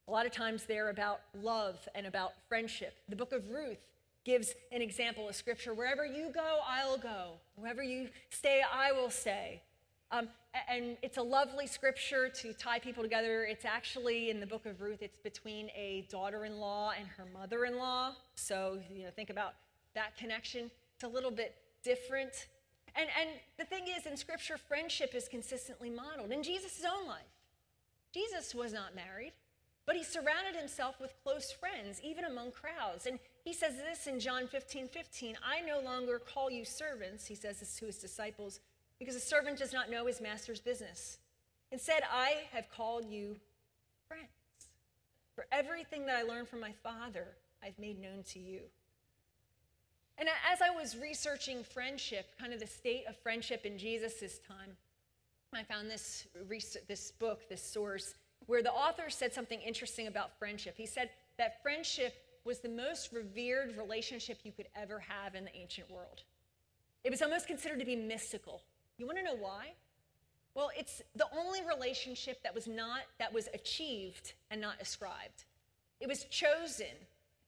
A lot of times they're about love and about friendship. The book of Ruth gives an example of scripture wherever you go, I'll go. Wherever you stay, I will stay. Um, and it's a lovely scripture to tie people together. It's actually in the book of Ruth, it's between a daughter in law and her mother in law. So, you know, think about that connection. It's a little bit different. And, and the thing is, in scripture, friendship is consistently modeled in Jesus' own life. Jesus was not married, but he surrounded himself with close friends, even among crowds. And he says this in John 15 15 I no longer call you servants, he says this to his disciples, because a servant does not know his master's business. Instead, I have called you friends. For everything that I learned from my Father, I've made known to you. And as I was researching friendship, kind of the state of friendship in Jesus' time, I found this, this book, this source, where the author said something interesting about friendship. He said that friendship was the most revered relationship you could ever have in the ancient world. It was almost considered to be mystical. You want to know why? Well, it's the only relationship that was not that was achieved and not ascribed. It was chosen,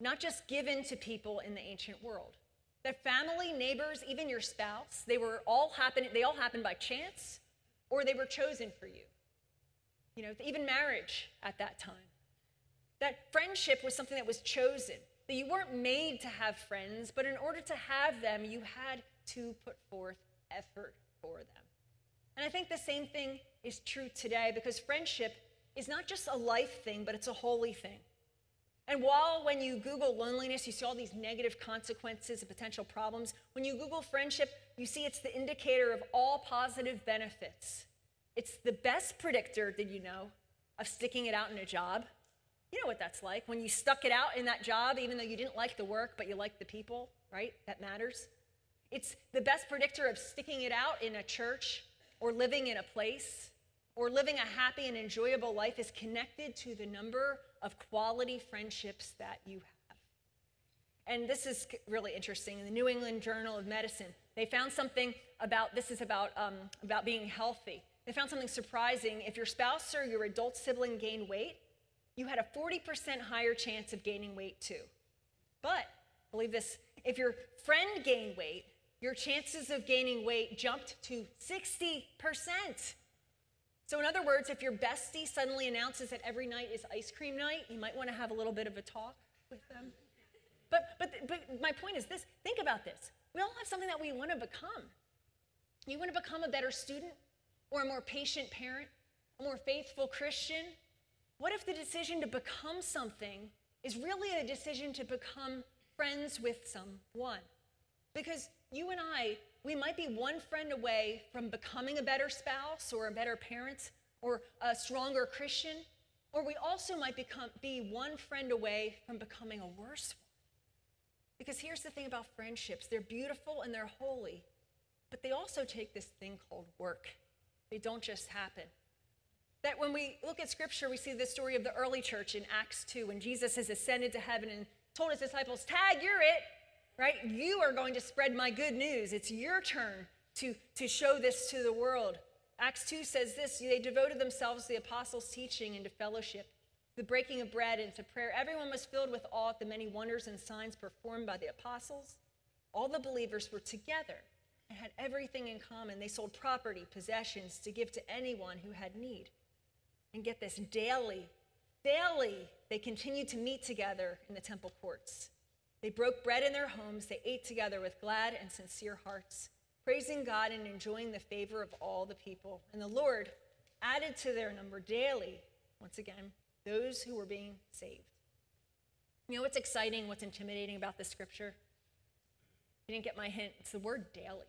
not just given to people in the ancient world. That family, neighbors, even your spouse, they were all happening, they all happened by chance or they were chosen for you. You know, even marriage at that time. That friendship was something that was chosen. That you weren't made to have friends, but in order to have them, you had to put forth effort for them. And I think the same thing is true today because friendship is not just a life thing, but it's a holy thing. And while when you Google loneliness, you see all these negative consequences and potential problems, when you Google friendship, you see it's the indicator of all positive benefits. It's the best predictor, did you know, of sticking it out in a job. You know what that's like when you stuck it out in that job, even though you didn't like the work, but you liked the people, right? That matters. It's the best predictor of sticking it out in a church or living in a place or living a happy and enjoyable life is connected to the number of quality friendships that you have. And this is really interesting. In the New England Journal of Medicine, they found something about this is about, um, about being healthy. They found something surprising. If your spouse or your adult sibling gained weight, you had a 40% higher chance of gaining weight too. But, believe this, if your friend gained weight, your chances of gaining weight jumped to 60%. So, in other words, if your bestie suddenly announces that every night is ice cream night, you might want to have a little bit of a talk with them. But, but, but my point is this think about this. We all have something that we want to become. You want to become a better student, or a more patient parent, a more faithful Christian? What if the decision to become something is really a decision to become friends with someone? Because you and I, we might be one friend away from becoming a better spouse or a better parent or a stronger Christian, or we also might become, be one friend away from becoming a worse one. Because here's the thing about friendships they're beautiful and they're holy, but they also take this thing called work. They don't just happen. That when we look at scripture, we see the story of the early church in Acts 2 when Jesus has ascended to heaven and told his disciples, Tag, you're it right? You are going to spread my good news. It's your turn to, to show this to the world. Acts 2 says this they devoted themselves to the apostles' teaching and to fellowship, the breaking of bread and to prayer. Everyone was filled with awe at the many wonders and signs performed by the apostles. All the believers were together and had everything in common. They sold property, possessions to give to anyone who had need. And get this daily, daily, they continued to meet together in the temple courts they broke bread in their homes. They ate together with glad and sincere hearts, praising God and enjoying the favor of all the people. And the Lord added to their number daily, once again, those who were being saved. You know what's exciting, what's intimidating about this scripture? You didn't get my hint. It's the word daily.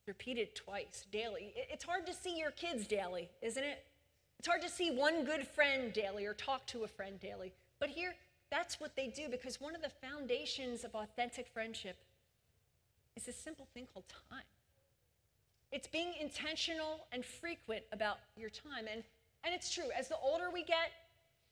It's repeated twice, daily. It's hard to see your kids daily, isn't it? It's hard to see one good friend daily or talk to a friend daily. But here, that's what they do because one of the foundations of authentic friendship is a simple thing called time. It's being intentional and frequent about your time. And, and it's true, as the older we get,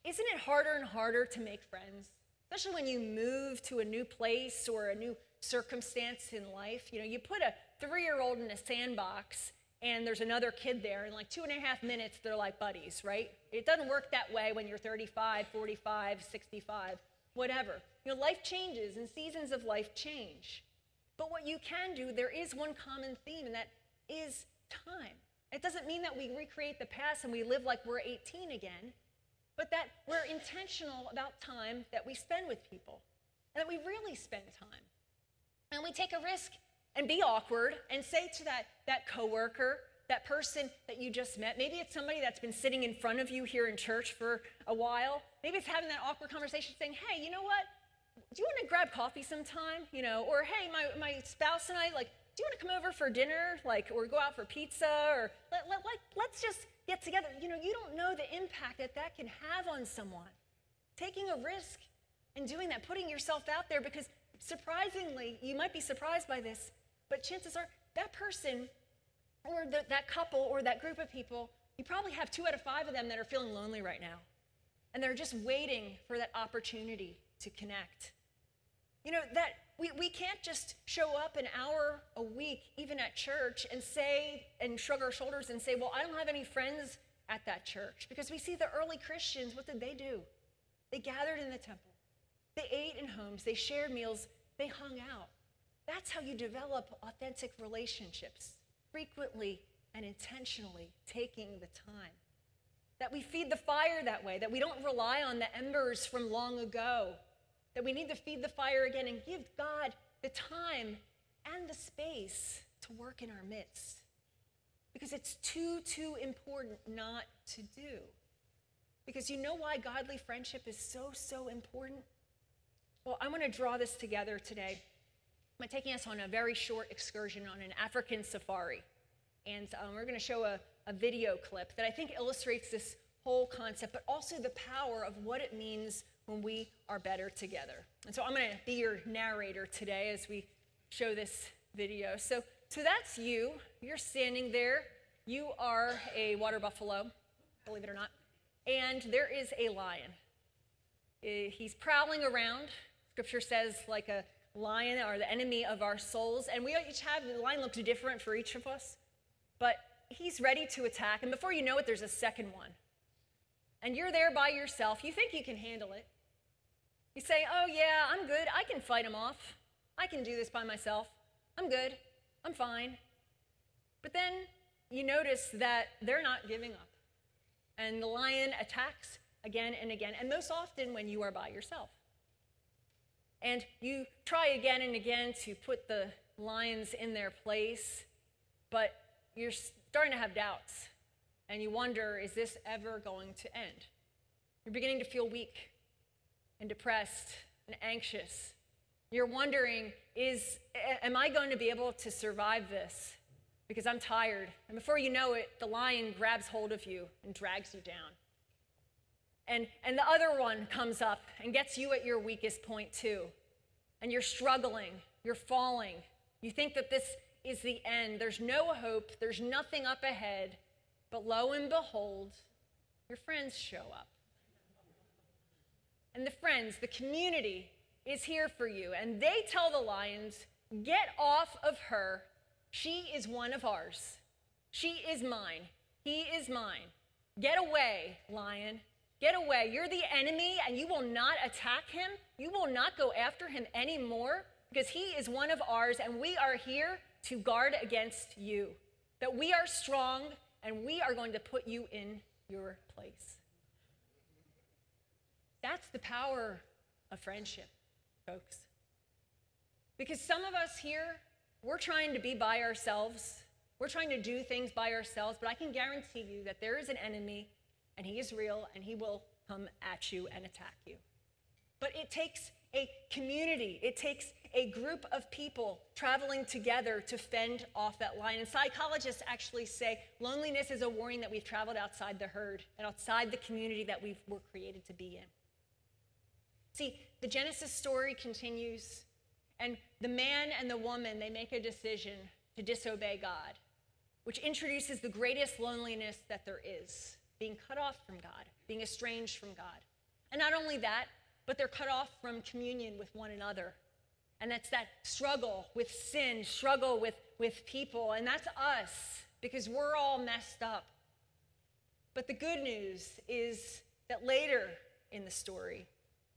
isn't it harder and harder to make friends? Especially when you move to a new place or a new circumstance in life. You know, you put a three year old in a sandbox and there's another kid there. In like two and a half minutes, they're like buddies, right? It doesn't work that way when you're 35, 45, 65, whatever. You know, life changes and seasons of life change. But what you can do, there is one common theme, and that is time. It doesn't mean that we recreate the past and we live like we're 18 again, but that we're intentional about time that we spend with people and that we really spend time. And we take a risk and be awkward and say to that, that coworker, that person that you just met, maybe it's somebody that's been sitting in front of you here in church for a while. Maybe it's having that awkward conversation saying, hey, you know what? Do you want to grab coffee sometime? You know, or hey, my, my spouse and I, like, do you want to come over for dinner? Like, or go out for pizza? Or let, let, like, let's just get together. You know, you don't know the impact that that can have on someone. Taking a risk and doing that, putting yourself out there, because surprisingly, you might be surprised by this, but chances are that person or the, that couple or that group of people, you probably have two out of five of them that are feeling lonely right now. And they're just waiting for that opportunity to connect. You know, that we, we can't just show up an hour a week, even at church, and say and shrug our shoulders and say, Well, I don't have any friends at that church. Because we see the early Christians, what did they do? They gathered in the temple, they ate in homes, they shared meals, they hung out. That's how you develop authentic relationships, frequently and intentionally taking the time. That we feed the fire that way, that we don't rely on the embers from long ago, that we need to feed the fire again and give God the time and the space to work in our midst. Because it's too, too important not to do. Because you know why godly friendship is so, so important? Well, I want to draw this together today. Taking us on a very short excursion on an African safari. And um, we're going to show a, a video clip that I think illustrates this whole concept, but also the power of what it means when we are better together. And so I'm going to be your narrator today as we show this video. So, so that's you. You're standing there. You are a water buffalo, believe it or not. And there is a lion. Eh, He's prowling around. Scripture says, like a lion are the enemy of our souls. And we each have, the lion looks different for each of us. But he's ready to attack. And before you know it, there's a second one. And you're there by yourself. You think you can handle it. You say, oh, yeah, I'm good. I can fight him off. I can do this by myself. I'm good. I'm fine. But then you notice that they're not giving up. And the lion attacks again and again, and most often when you are by yourself. And you try again and again to put the lions in their place, but you're starting to have doubts. And you wonder, is this ever going to end? You're beginning to feel weak and depressed and anxious. You're wondering, is am I going to be able to survive this? Because I'm tired. And before you know it, the lion grabs hold of you and drags you down. And, and the other one comes up and gets you at your weakest point, too. And you're struggling, you're falling. You think that this is the end. There's no hope, there's nothing up ahead. But lo and behold, your friends show up. And the friends, the community is here for you. And they tell the lions, get off of her. She is one of ours. She is mine. He is mine. Get away, lion. Get away. You're the enemy, and you will not attack him. You will not go after him anymore because he is one of ours, and we are here to guard against you. That we are strong, and we are going to put you in your place. That's the power of friendship, folks. Because some of us here, we're trying to be by ourselves. We're trying to do things by ourselves, but I can guarantee you that there is an enemy, and he is real, and he will come at you and attack you. But it takes a community, it takes a group of people traveling together to fend off that line. And psychologists actually say loneliness is a warning that we've traveled outside the herd and outside the community that we were created to be in. See, the Genesis story continues, and the man and the woman, they make a decision to disobey God, which introduces the greatest loneliness that there is being cut off from God, being estranged from God. And not only that, but they're cut off from communion with one another. And that's that struggle with sin, struggle with, with people, and that's us because we're all messed up. But the good news is that later in the story,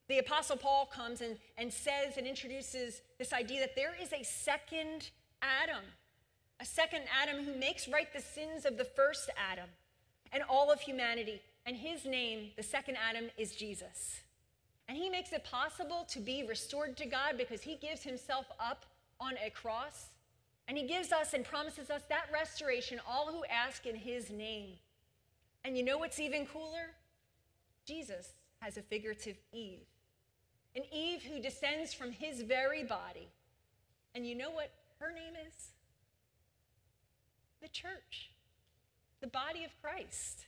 the Apostle Paul comes and, and says and introduces this idea that there is a second Adam, a second Adam who makes right the sins of the first Adam and all of humanity. And his name, the second Adam, is Jesus. And he makes it possible to be restored to God because he gives himself up on a cross. And he gives us and promises us that restoration, all who ask in his name. And you know what's even cooler? Jesus has a figurative Eve, an Eve who descends from his very body. And you know what her name is? The church, the body of Christ.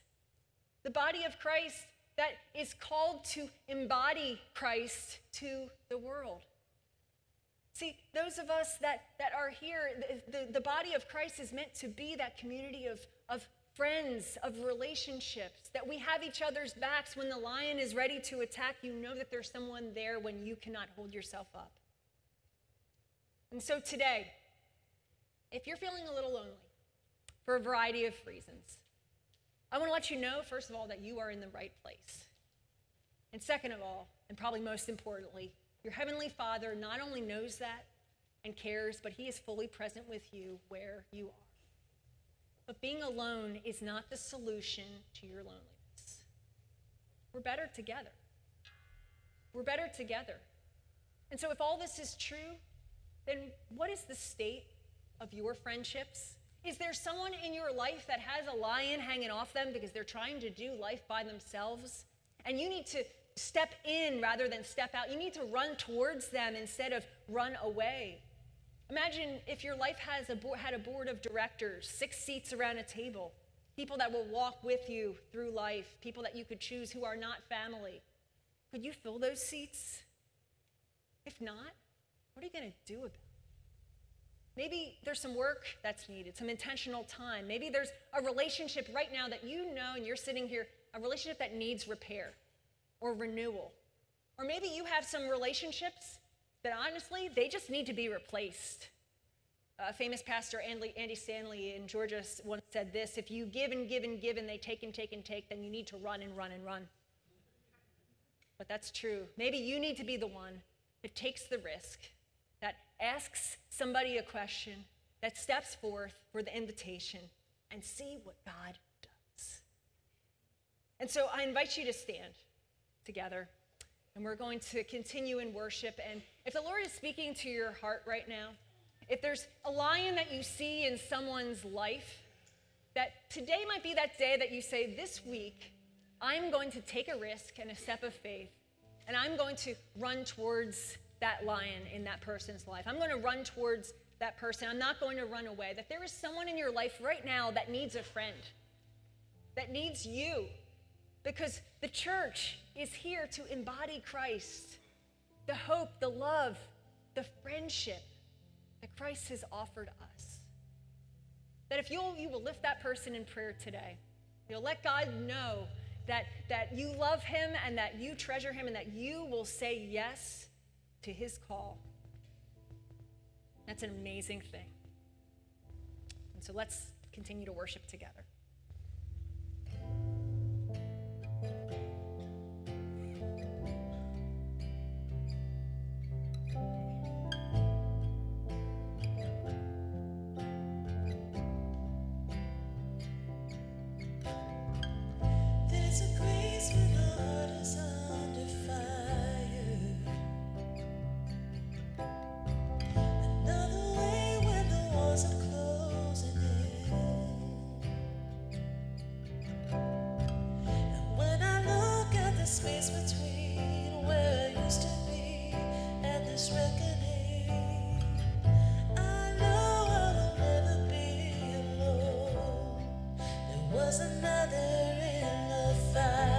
The body of Christ that is called to embody Christ to the world. See, those of us that, that are here, the, the, the body of Christ is meant to be that community of, of friends, of relationships, that we have each other's backs. When the lion is ready to attack, you know that there's someone there when you cannot hold yourself up. And so today, if you're feeling a little lonely for a variety of reasons, I want to let you know, first of all, that you are in the right place. And second of all, and probably most importantly, your Heavenly Father not only knows that and cares, but He is fully present with you where you are. But being alone is not the solution to your loneliness. We're better together. We're better together. And so, if all this is true, then what is the state of your friendships? Is there someone in your life that has a lion hanging off them because they're trying to do life by themselves? And you need to step in rather than step out. You need to run towards them instead of run away. Imagine if your life has a bo- had a board of directors, six seats around a table, people that will walk with you through life, people that you could choose who are not family. Could you fill those seats? If not, what are you going to do about it? Maybe there's some work that's needed, some intentional time. Maybe there's a relationship right now that you know and you're sitting here, a relationship that needs repair or renewal. Or maybe you have some relationships that honestly, they just need to be replaced. A famous pastor, Andy, Stanley in Georgia, once said this if you give and give and give and they take and take and take, then you need to run and run and run. But that's true. Maybe you need to be the one that takes the risk, that asks somebody a question, that steps forth for the invitation and see what God does. And so I invite you to stand together and we're going to continue in worship. And if the Lord is speaking to your heart right now, if there's a lion that you see in someone's life, that today might be that day that you say, This week, I'm going to take a risk and a step of faith, and I'm going to run towards that lion in that person's life. I'm going to run towards that person. I'm not going to run away. That there is someone in your life right now that needs a friend, that needs you, because the church is here to embody Christ, the hope, the love, the friendship that Christ has offered us. That if you'll, you will lift that person in prayer today, you'll let God know that, that you love him and that you treasure him and that you will say yes to his call. That's an amazing thing. And so let's continue to worship together. Was another in the fire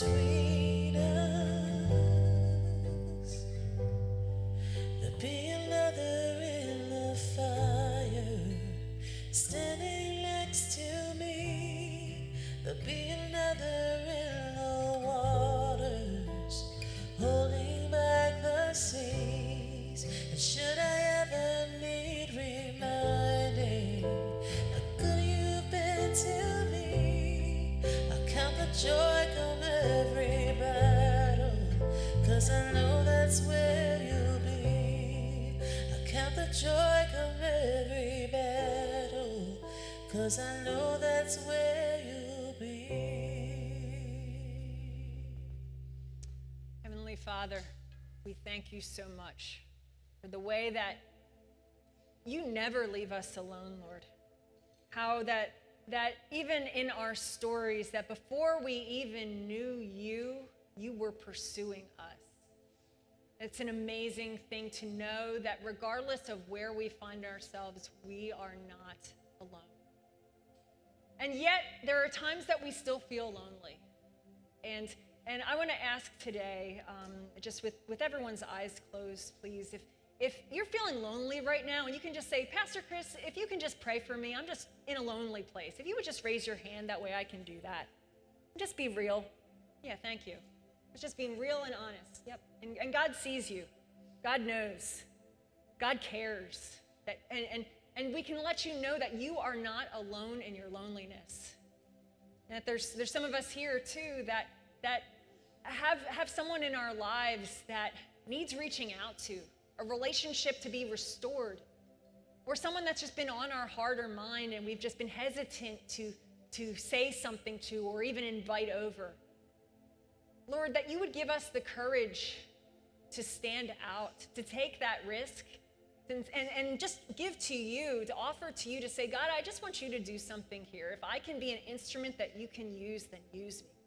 between Father, we thank you so much for the way that you never leave us alone, Lord. How that that even in our stories that before we even knew you, you were pursuing us. It's an amazing thing to know that regardless of where we find ourselves, we are not alone. And yet, there are times that we still feel lonely. And, and I want to ask today, um, just with, with everyone's eyes closed, please, if, if you're feeling lonely right now and you can just say, Pastor Chris, if you can just pray for me, I'm just in a lonely place. If you would just raise your hand, that way I can do that. Just be real. Yeah, thank you. It's just being real and honest. Yep. And, and God sees you, God knows, God cares. That, and, and, and we can let you know that you are not alone in your loneliness. And that there's, there's some of us here too that, that have, have someone in our lives that needs reaching out to, a relationship to be restored, or someone that's just been on our heart or mind and we've just been hesitant to, to say something to or even invite over. Lord, that you would give us the courage to stand out, to take that risk, and, and, and just give to you, to offer to you, to say, God, I just want you to do something here. If I can be an instrument that you can use, then use me.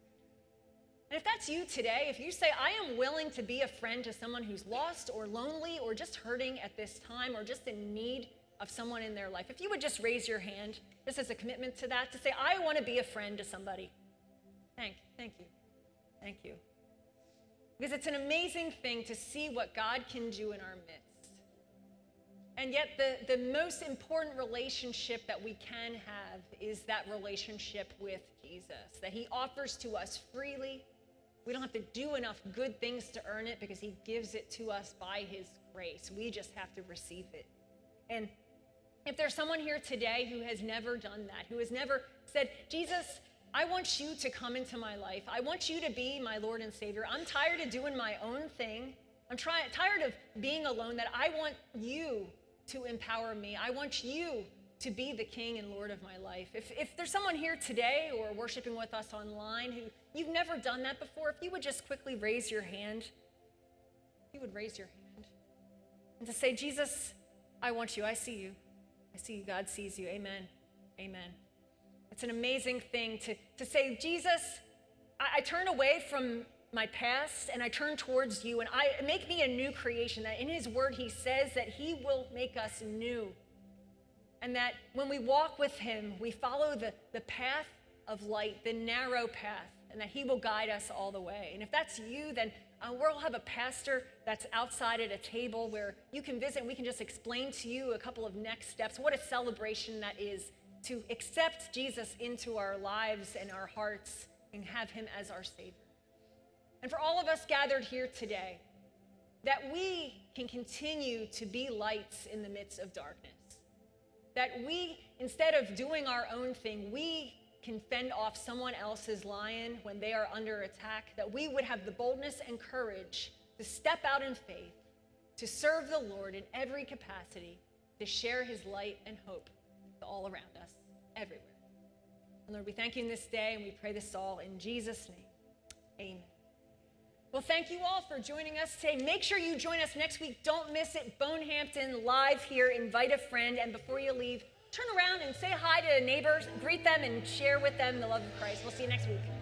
And if that's you today, if you say, I am willing to be a friend to someone who's lost or lonely or just hurting at this time or just in need of someone in their life, if you would just raise your hand, this is a commitment to that, to say, I want to be a friend to somebody. Thank, thank you. Thank you. Because it's an amazing thing to see what God can do in our midst. And yet, the, the most important relationship that we can have is that relationship with Jesus, that He offers to us freely. We don't have to do enough good things to earn it because He gives it to us by His grace. We just have to receive it. And if there's someone here today who has never done that, who has never said, Jesus, I want you to come into my life. I want you to be my Lord and Savior. I'm tired of doing my own thing. I'm try- tired of being alone, that I want you to empower me. I want you to be the King and Lord of my life. If, if there's someone here today or worshiping with us online who you've never done that before, if you would just quickly raise your hand, you would raise your hand and to say, Jesus, I want you. I see you. I see you. God sees you. Amen. Amen. It's an amazing thing to, to say, Jesus, I, I turn away from my past and I turn towards you and I make me a new creation. That in his word he says that he will make us new. And that when we walk with him, we follow the, the path of light, the narrow path. and that He will guide us all the way. And if that's you, then uh, we'll have a pastor that's outside at a table where you can visit and we can just explain to you a couple of next steps. What a celebration that is to accept Jesus into our lives and our hearts and have Him as our Savior. And for all of us gathered here today, that we can continue to be lights in the midst of darkness. That we, instead of doing our own thing, we can fend off someone else's lion when they are under attack. That we would have the boldness and courage to step out in faith, to serve the Lord in every capacity, to share his light and hope to all around us, everywhere. And Lord, we thank you in this day and we pray this all in Jesus' name. Amen. Well, thank you all for joining us today. Make sure you join us next week. Don't miss it. Bone Hampton live here. Invite a friend. And before you leave, turn around and say hi to neighbors, greet them, and share with them the love of Christ. We'll see you next week.